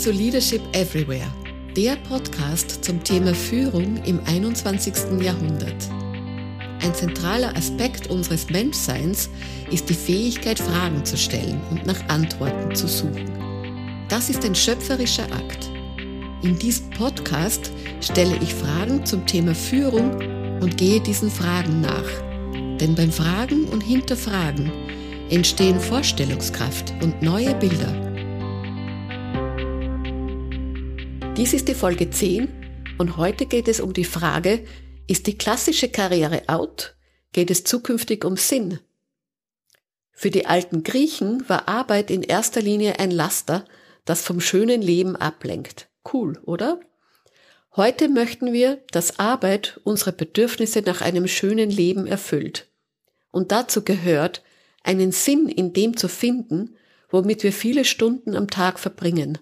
zu Leadership Everywhere, der Podcast zum Thema Führung im 21. Jahrhundert. Ein zentraler Aspekt unseres Menschseins ist die Fähigkeit, Fragen zu stellen und nach Antworten zu suchen. Das ist ein schöpferischer Akt. In diesem Podcast stelle ich Fragen zum Thema Führung und gehe diesen Fragen nach. Denn beim Fragen und Hinterfragen entstehen Vorstellungskraft und neue Bilder. Dies ist die Folge 10 und heute geht es um die Frage, ist die klassische Karriere out? Geht es zukünftig um Sinn? Für die alten Griechen war Arbeit in erster Linie ein Laster, das vom schönen Leben ablenkt. Cool, oder? Heute möchten wir, dass Arbeit unsere Bedürfnisse nach einem schönen Leben erfüllt. Und dazu gehört, einen Sinn in dem zu finden, womit wir viele Stunden am Tag verbringen.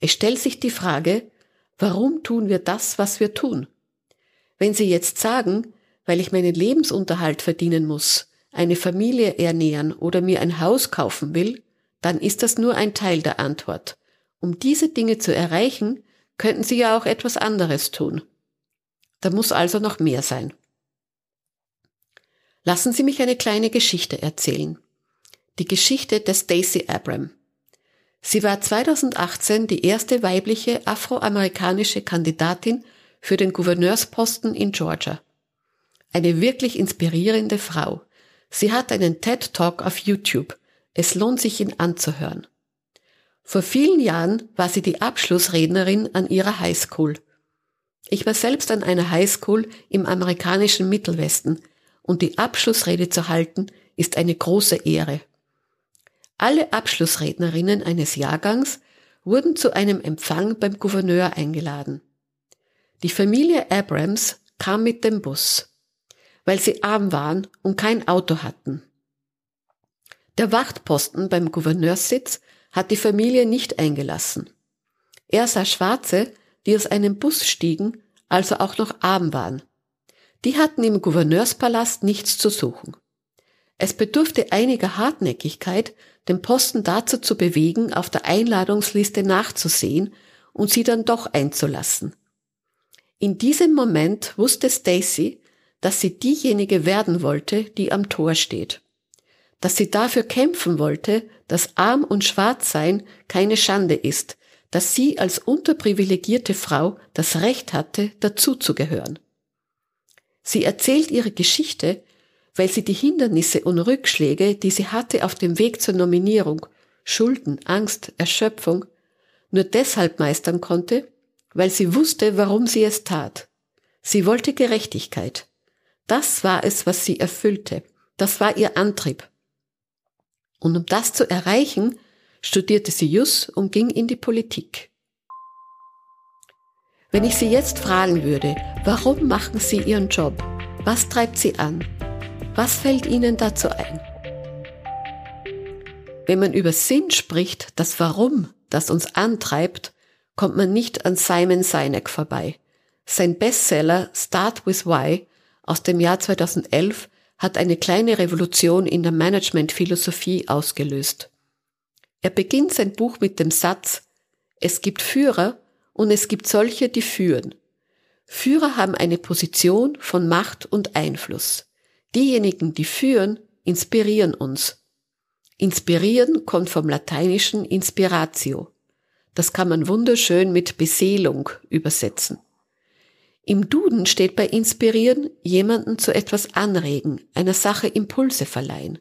Es stellt sich die Frage, warum tun wir das, was wir tun? Wenn Sie jetzt sagen, weil ich meinen Lebensunterhalt verdienen muss, eine Familie ernähren oder mir ein Haus kaufen will, dann ist das nur ein Teil der Antwort. Um diese Dinge zu erreichen, könnten Sie ja auch etwas anderes tun. Da muss also noch mehr sein. Lassen Sie mich eine kleine Geschichte erzählen. Die Geschichte der Stacey Abram. Sie war 2018 die erste weibliche afroamerikanische Kandidatin für den Gouverneursposten in Georgia. Eine wirklich inspirierende Frau. Sie hat einen TED Talk auf YouTube. Es lohnt sich, ihn anzuhören. Vor vielen Jahren war sie die Abschlussrednerin an ihrer Highschool. Ich war selbst an einer Highschool im amerikanischen Mittelwesten und die Abschlussrede zu halten ist eine große Ehre. Alle Abschlussrednerinnen eines Jahrgangs wurden zu einem Empfang beim Gouverneur eingeladen. Die Familie Abrams kam mit dem Bus, weil sie arm waren und kein Auto hatten. Der Wachtposten beim Gouverneurssitz hat die Familie nicht eingelassen. Er sah Schwarze, die aus einem Bus stiegen, also auch noch arm waren. Die hatten im Gouverneurspalast nichts zu suchen. Es bedurfte einiger Hartnäckigkeit, den Posten dazu zu bewegen, auf der Einladungsliste nachzusehen und sie dann doch einzulassen. In diesem Moment wusste Stacy, dass sie diejenige werden wollte, die am Tor steht. Dass sie dafür kämpfen wollte, dass arm und schwarz sein keine Schande ist, dass sie als unterprivilegierte Frau das Recht hatte, dazuzugehören. Sie erzählt ihre Geschichte, weil sie die Hindernisse und Rückschläge, die sie hatte auf dem Weg zur Nominierung, Schulden, Angst, Erschöpfung, nur deshalb meistern konnte, weil sie wusste, warum sie es tat. Sie wollte Gerechtigkeit. Das war es, was sie erfüllte. Das war ihr Antrieb. Und um das zu erreichen, studierte sie Jus und ging in die Politik. Wenn ich Sie jetzt fragen würde, warum machen Sie Ihren Job? Was treibt Sie an? Was fällt Ihnen dazu ein? Wenn man über Sinn spricht, das Warum, das uns antreibt, kommt man nicht an Simon Sinek vorbei. Sein Bestseller Start with Why aus dem Jahr 2011 hat eine kleine Revolution in der Managementphilosophie ausgelöst. Er beginnt sein Buch mit dem Satz, es gibt Führer und es gibt solche, die führen. Führer haben eine Position von Macht und Einfluss. Diejenigen, die führen, inspirieren uns. Inspirieren kommt vom lateinischen Inspiratio. Das kann man wunderschön mit Beseelung übersetzen. Im Duden steht bei inspirieren jemanden zu etwas anregen, einer Sache Impulse verleihen.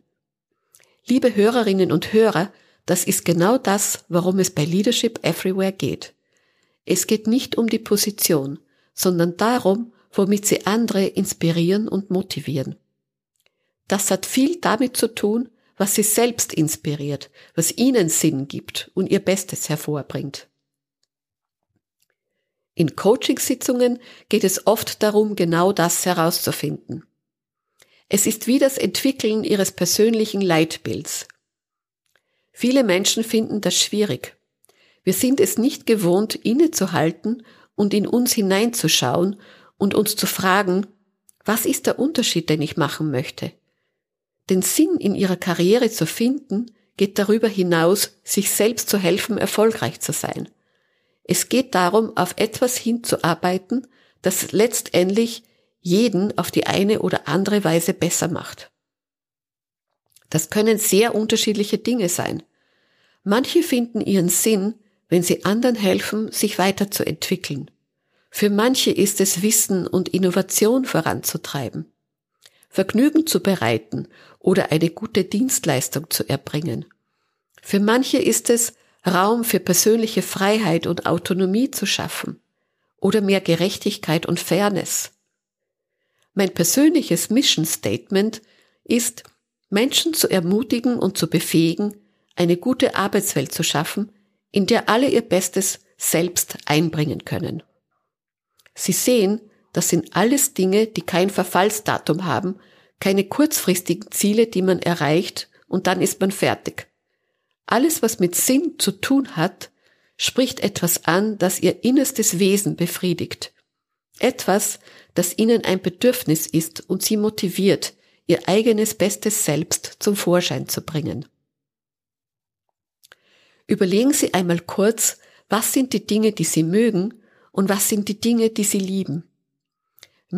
Liebe Hörerinnen und Hörer, das ist genau das, warum es bei Leadership Everywhere geht. Es geht nicht um die Position, sondern darum, womit sie andere inspirieren und motivieren. Das hat viel damit zu tun, was sie selbst inspiriert, was ihnen Sinn gibt und ihr Bestes hervorbringt. In Coachingsitzungen geht es oft darum, genau das herauszufinden. Es ist wie das Entwickeln ihres persönlichen Leitbilds. Viele Menschen finden das schwierig. Wir sind es nicht gewohnt, innezuhalten und in uns hineinzuschauen und uns zu fragen, was ist der Unterschied, den ich machen möchte? Den Sinn in ihrer Karriere zu finden, geht darüber hinaus, sich selbst zu helfen, erfolgreich zu sein. Es geht darum, auf etwas hinzuarbeiten, das letztendlich jeden auf die eine oder andere Weise besser macht. Das können sehr unterschiedliche Dinge sein. Manche finden ihren Sinn, wenn sie anderen helfen, sich weiterzuentwickeln. Für manche ist es Wissen und Innovation voranzutreiben, Vergnügen zu bereiten oder eine gute Dienstleistung zu erbringen. Für manche ist es Raum für persönliche Freiheit und Autonomie zu schaffen oder mehr Gerechtigkeit und Fairness. Mein persönliches Mission Statement ist, Menschen zu ermutigen und zu befähigen, eine gute Arbeitswelt zu schaffen, in der alle ihr Bestes selbst einbringen können. Sie sehen, das sind alles Dinge, die kein Verfallsdatum haben, keine kurzfristigen Ziele, die man erreicht und dann ist man fertig. Alles, was mit Sinn zu tun hat, spricht etwas an, das ihr innerstes Wesen befriedigt. Etwas, das ihnen ein Bedürfnis ist und sie motiviert, ihr eigenes bestes Selbst zum Vorschein zu bringen. Überlegen Sie einmal kurz, was sind die Dinge, die Sie mögen und was sind die Dinge, die Sie lieben.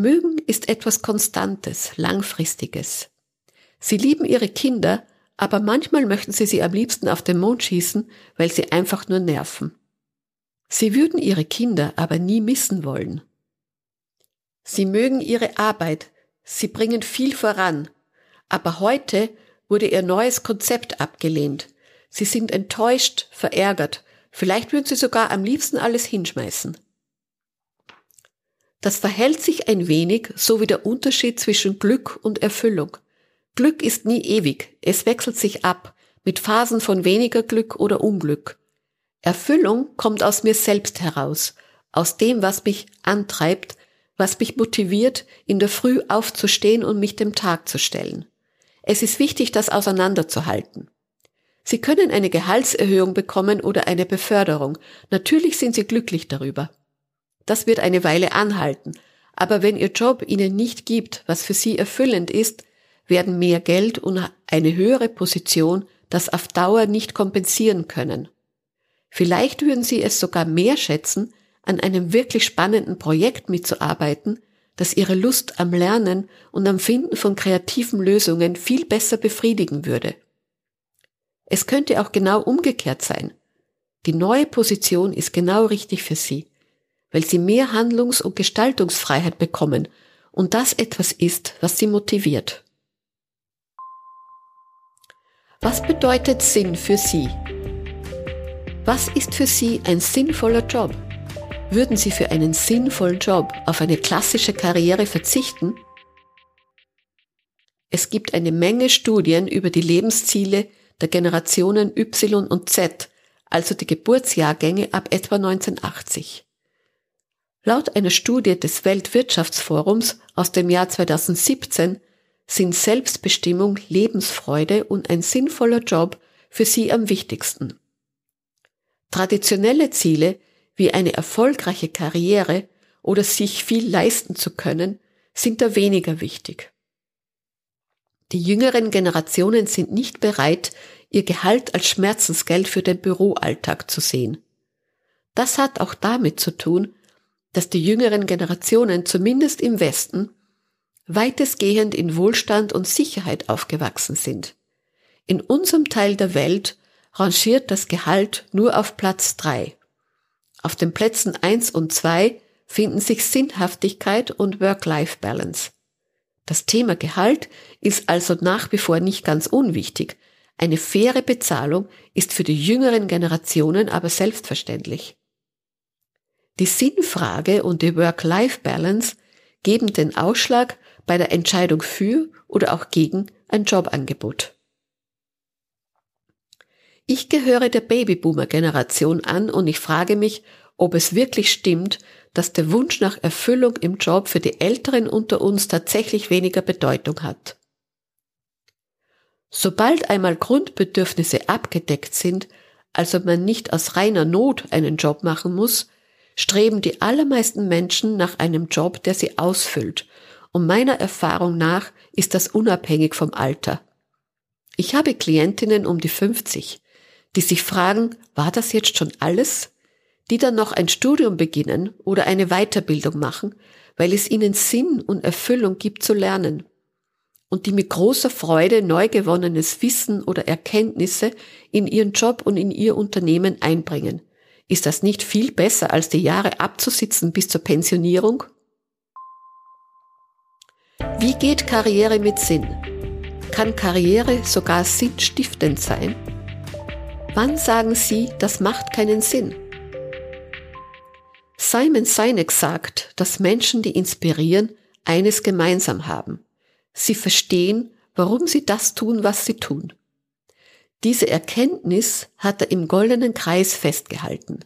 Mögen ist etwas Konstantes, Langfristiges. Sie lieben Ihre Kinder, aber manchmal möchten Sie sie am liebsten auf den Mond schießen, weil sie einfach nur nerven. Sie würden Ihre Kinder aber nie missen wollen. Sie mögen Ihre Arbeit, Sie bringen viel voran, aber heute wurde Ihr neues Konzept abgelehnt, Sie sind enttäuscht, verärgert. Vielleicht würden Sie sogar am liebsten alles hinschmeißen. Das verhält sich ein wenig so wie der Unterschied zwischen Glück und Erfüllung. Glück ist nie ewig, es wechselt sich ab, mit Phasen von weniger Glück oder Unglück. Erfüllung kommt aus mir selbst heraus, aus dem, was mich antreibt, was mich motiviert, in der Früh aufzustehen und mich dem Tag zu stellen. Es ist wichtig, das auseinanderzuhalten. Sie können eine Gehaltserhöhung bekommen oder eine Beförderung. Natürlich sind Sie glücklich darüber. Das wird eine Weile anhalten. Aber wenn Ihr Job Ihnen nicht gibt, was für Sie erfüllend ist, werden mehr Geld und eine höhere Position das auf Dauer nicht kompensieren können. Vielleicht würden Sie es sogar mehr schätzen, an einem wirklich spannenden Projekt mitzuarbeiten, das Ihre Lust am Lernen und am Finden von kreativen Lösungen viel besser befriedigen würde. Es könnte auch genau umgekehrt sein. Die neue Position ist genau richtig für Sie, weil Sie mehr Handlungs- und Gestaltungsfreiheit bekommen und das etwas ist, was Sie motiviert. Was bedeutet Sinn für Sie? Was ist für Sie ein sinnvoller Job? Würden Sie für einen sinnvollen Job auf eine klassische Karriere verzichten? Es gibt eine Menge Studien über die Lebensziele der Generationen Y und Z, also die Geburtsjahrgänge ab etwa 1980. Laut einer Studie des Weltwirtschaftsforums aus dem Jahr 2017 sind Selbstbestimmung, Lebensfreude und ein sinnvoller Job für sie am wichtigsten. Traditionelle Ziele wie eine erfolgreiche Karriere oder sich viel leisten zu können, sind da weniger wichtig. Die jüngeren Generationen sind nicht bereit, ihr Gehalt als Schmerzensgeld für den Büroalltag zu sehen. Das hat auch damit zu tun, dass die jüngeren Generationen zumindest im Westen weitestgehend in Wohlstand und Sicherheit aufgewachsen sind. In unserem Teil der Welt rangiert das Gehalt nur auf Platz drei. Auf den Plätzen eins und zwei finden sich Sinnhaftigkeit und Work-Life-Balance. Das Thema Gehalt ist also nach wie vor nicht ganz unwichtig. Eine faire Bezahlung ist für die jüngeren Generationen aber selbstverständlich. Die Sinnfrage und die Work-Life-Balance geben den Ausschlag bei der Entscheidung für oder auch gegen ein Jobangebot. Ich gehöre der Babyboomer-Generation an und ich frage mich, ob es wirklich stimmt, dass der Wunsch nach Erfüllung im Job für die Älteren unter uns tatsächlich weniger Bedeutung hat. Sobald einmal Grundbedürfnisse abgedeckt sind, also man nicht aus reiner Not einen Job machen muss, streben die allermeisten Menschen nach einem Job, der sie ausfüllt. Und meiner Erfahrung nach ist das unabhängig vom Alter. Ich habe Klientinnen um die 50, die sich fragen, war das jetzt schon alles? Die dann noch ein Studium beginnen oder eine Weiterbildung machen, weil es ihnen Sinn und Erfüllung gibt zu lernen. Und die mit großer Freude neu gewonnenes Wissen oder Erkenntnisse in ihren Job und in ihr Unternehmen einbringen. Ist das nicht viel besser, als die Jahre abzusitzen bis zur Pensionierung? Wie geht Karriere mit Sinn? Kann Karriere sogar sinnstiftend sein? Wann sagen Sie, das macht keinen Sinn? Simon Sinek sagt, dass Menschen, die inspirieren, eines gemeinsam haben. Sie verstehen, warum sie das tun, was sie tun. Diese Erkenntnis hat er im goldenen Kreis festgehalten.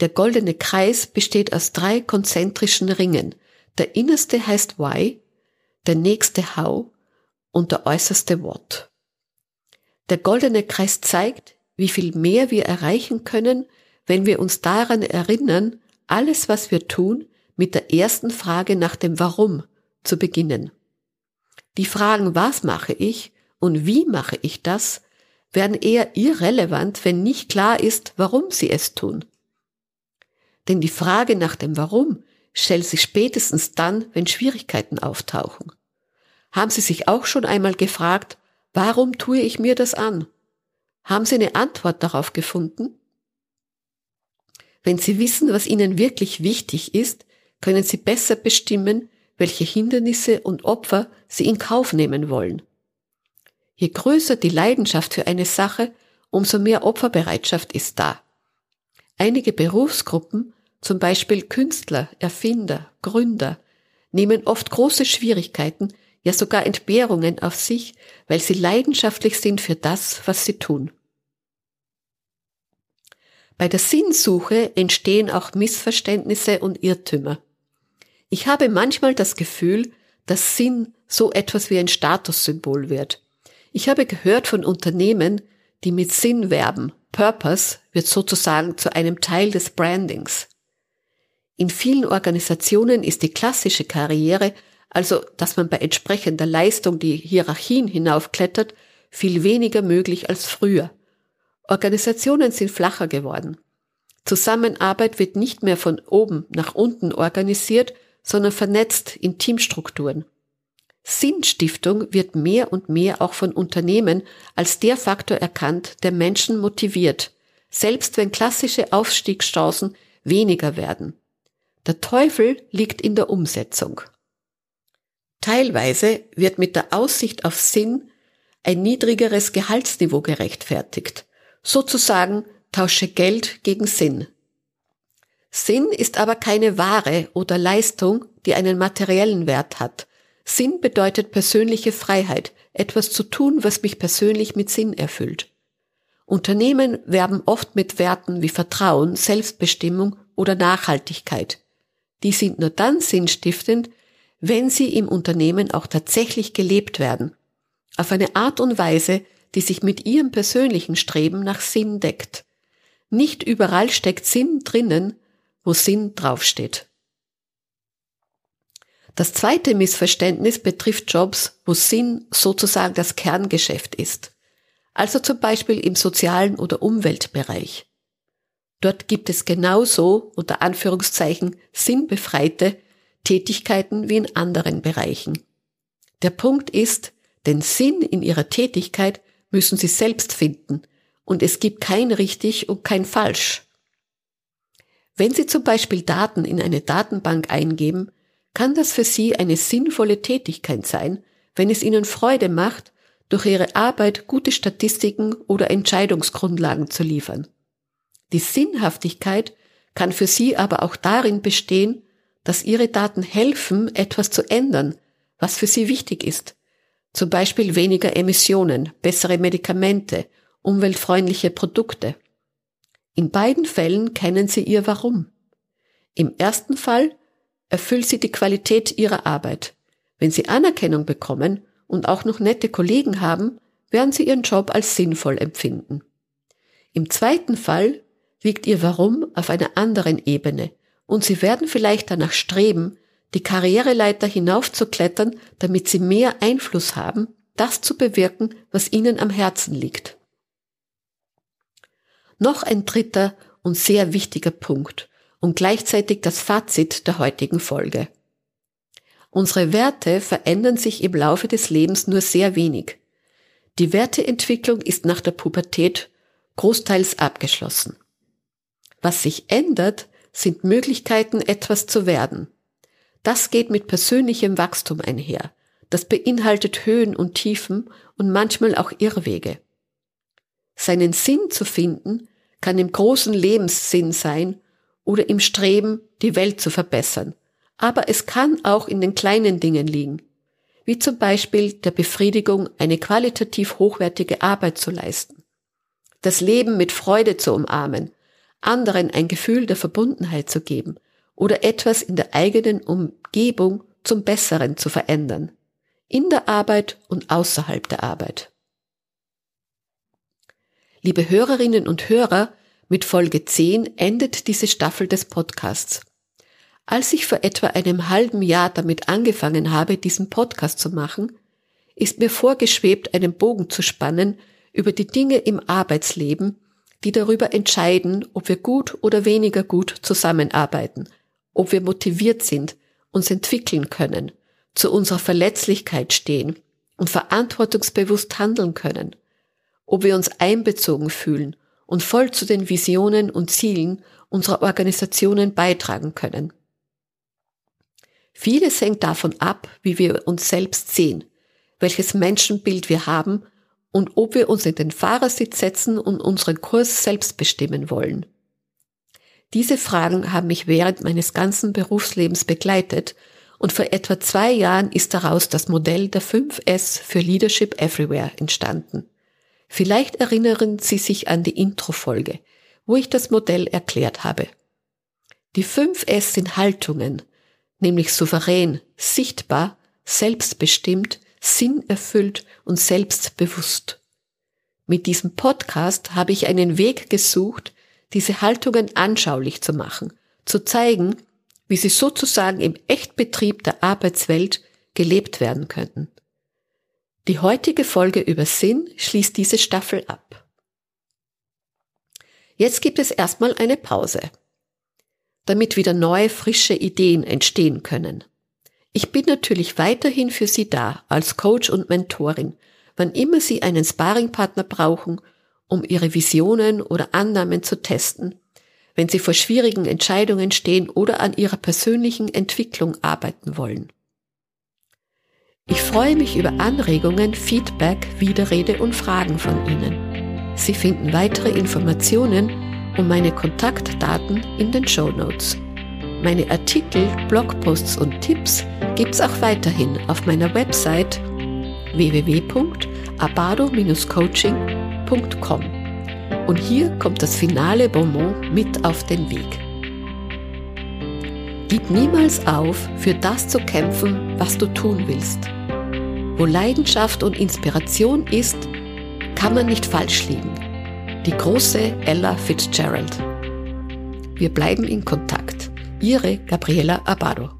Der goldene Kreis besteht aus drei konzentrischen Ringen. Der innerste heißt Why, der nächste How und der äußerste What. Der goldene Kreis zeigt, wie viel mehr wir erreichen können, wenn wir uns daran erinnern, alles, was wir tun, mit der ersten Frage nach dem Warum zu beginnen. Die Fragen, was mache ich und wie mache ich das, werden eher irrelevant, wenn nicht klar ist, warum sie es tun. Denn die Frage nach dem Warum stellt sich spätestens dann, wenn Schwierigkeiten auftauchen. Haben Sie sich auch schon einmal gefragt, warum tue ich mir das an? Haben Sie eine Antwort darauf gefunden? Wenn Sie wissen, was Ihnen wirklich wichtig ist, können Sie besser bestimmen, welche Hindernisse und Opfer Sie in Kauf nehmen wollen. Je größer die Leidenschaft für eine Sache, umso mehr Opferbereitschaft ist da. Einige Berufsgruppen, zum Beispiel Künstler, Erfinder, Gründer, nehmen oft große Schwierigkeiten, ja sogar Entbehrungen auf sich, weil sie leidenschaftlich sind für das, was sie tun. Bei der Sinnsuche entstehen auch Missverständnisse und Irrtümer. Ich habe manchmal das Gefühl, dass Sinn so etwas wie ein Statussymbol wird. Ich habe gehört von Unternehmen, die mit Sinn werben. Purpose wird sozusagen zu einem Teil des Brandings. In vielen Organisationen ist die klassische Karriere, also dass man bei entsprechender Leistung die Hierarchien hinaufklettert, viel weniger möglich als früher. Organisationen sind flacher geworden. Zusammenarbeit wird nicht mehr von oben nach unten organisiert, sondern vernetzt in Teamstrukturen. Sinnstiftung wird mehr und mehr auch von Unternehmen als der Faktor erkannt, der Menschen motiviert, selbst wenn klassische Aufstiegschancen weniger werden. Der Teufel liegt in der Umsetzung. Teilweise wird mit der Aussicht auf Sinn ein niedrigeres Gehaltsniveau gerechtfertigt. Sozusagen tausche Geld gegen Sinn. Sinn ist aber keine Ware oder Leistung, die einen materiellen Wert hat. Sinn bedeutet persönliche Freiheit, etwas zu tun, was mich persönlich mit Sinn erfüllt. Unternehmen werben oft mit Werten wie Vertrauen, Selbstbestimmung oder Nachhaltigkeit. Die sind nur dann sinnstiftend, wenn sie im Unternehmen auch tatsächlich gelebt werden. Auf eine Art und Weise, die sich mit ihrem persönlichen Streben nach Sinn deckt. Nicht überall steckt Sinn drinnen, wo Sinn draufsteht. Das zweite Missverständnis betrifft Jobs, wo Sinn sozusagen das Kerngeschäft ist. Also zum Beispiel im sozialen oder Umweltbereich. Dort gibt es genauso unter Anführungszeichen sinnbefreite Tätigkeiten wie in anderen Bereichen. Der Punkt ist, den Sinn in ihrer Tätigkeit müssen sie selbst finden und es gibt kein richtig und kein falsch. Wenn Sie zum Beispiel Daten in eine Datenbank eingeben, kann das für Sie eine sinnvolle Tätigkeit sein, wenn es Ihnen Freude macht, durch Ihre Arbeit gute Statistiken oder Entscheidungsgrundlagen zu liefern. Die Sinnhaftigkeit kann für Sie aber auch darin bestehen, dass Ihre Daten helfen, etwas zu ändern, was für Sie wichtig ist, zum Beispiel weniger Emissionen, bessere Medikamente, umweltfreundliche Produkte. In beiden Fällen kennen Sie Ihr Warum. Im ersten Fall erfüllt Sie die Qualität Ihrer Arbeit. Wenn Sie Anerkennung bekommen und auch noch nette Kollegen haben, werden Sie Ihren Job als sinnvoll empfinden. Im zweiten Fall liegt Ihr Warum auf einer anderen Ebene und Sie werden vielleicht danach streben, die Karriereleiter hinaufzuklettern, damit sie mehr Einfluss haben, das zu bewirken, was ihnen am Herzen liegt. Noch ein dritter und sehr wichtiger Punkt und gleichzeitig das Fazit der heutigen Folge. Unsere Werte verändern sich im Laufe des Lebens nur sehr wenig. Die Werteentwicklung ist nach der Pubertät großteils abgeschlossen. Was sich ändert, sind Möglichkeiten, etwas zu werden. Das geht mit persönlichem Wachstum einher. Das beinhaltet Höhen und Tiefen und manchmal auch Irrwege. Seinen Sinn zu finden, kann im großen Lebenssinn sein oder im Streben, die Welt zu verbessern. Aber es kann auch in den kleinen Dingen liegen, wie zum Beispiel der Befriedigung, eine qualitativ hochwertige Arbeit zu leisten, das Leben mit Freude zu umarmen, anderen ein Gefühl der Verbundenheit zu geben oder etwas in der eigenen Umgebung zum Besseren zu verändern, in der Arbeit und außerhalb der Arbeit. Liebe Hörerinnen und Hörer, mit Folge 10 endet diese Staffel des Podcasts. Als ich vor etwa einem halben Jahr damit angefangen habe, diesen Podcast zu machen, ist mir vorgeschwebt, einen Bogen zu spannen über die Dinge im Arbeitsleben, die darüber entscheiden, ob wir gut oder weniger gut zusammenarbeiten, ob wir motiviert sind, uns entwickeln können, zu unserer Verletzlichkeit stehen und verantwortungsbewusst handeln können, ob wir uns einbezogen fühlen und voll zu den Visionen und Zielen unserer Organisationen beitragen können. Vieles hängt davon ab, wie wir uns selbst sehen, welches Menschenbild wir haben und ob wir uns in den Fahrersitz setzen und unseren Kurs selbst bestimmen wollen. Diese Fragen haben mich während meines ganzen Berufslebens begleitet und vor etwa zwei Jahren ist daraus das Modell der 5S für Leadership Everywhere entstanden. Vielleicht erinnern Sie sich an die Intro-Folge, wo ich das Modell erklärt habe. Die 5S sind Haltungen, nämlich souverän, sichtbar, selbstbestimmt, sinnerfüllt und selbstbewusst. Mit diesem Podcast habe ich einen Weg gesucht, diese Haltungen anschaulich zu machen, zu zeigen, wie sie sozusagen im Echtbetrieb der Arbeitswelt gelebt werden könnten. Die heutige Folge über Sinn schließt diese Staffel ab. Jetzt gibt es erstmal eine Pause, damit wieder neue, frische Ideen entstehen können. Ich bin natürlich weiterhin für Sie da als Coach und Mentorin, wann immer Sie einen Sparringpartner brauchen, um Ihre Visionen oder Annahmen zu testen, wenn Sie vor schwierigen Entscheidungen stehen oder an Ihrer persönlichen Entwicklung arbeiten wollen. Ich freue mich über Anregungen, Feedback, Widerrede und Fragen von Ihnen. Sie finden weitere Informationen und meine Kontaktdaten in den Show Notes. Meine Artikel, Blogposts und Tipps gibt's auch weiterhin auf meiner Website www.abado-coaching.com. Und hier kommt das finale Bonbon mit auf den Weg. Gib niemals auf, für das zu kämpfen, was du tun willst. Wo Leidenschaft und Inspiration ist, kann man nicht falsch liegen. Die große Ella Fitzgerald. Wir bleiben in Kontakt. Ihre Gabriela Abado.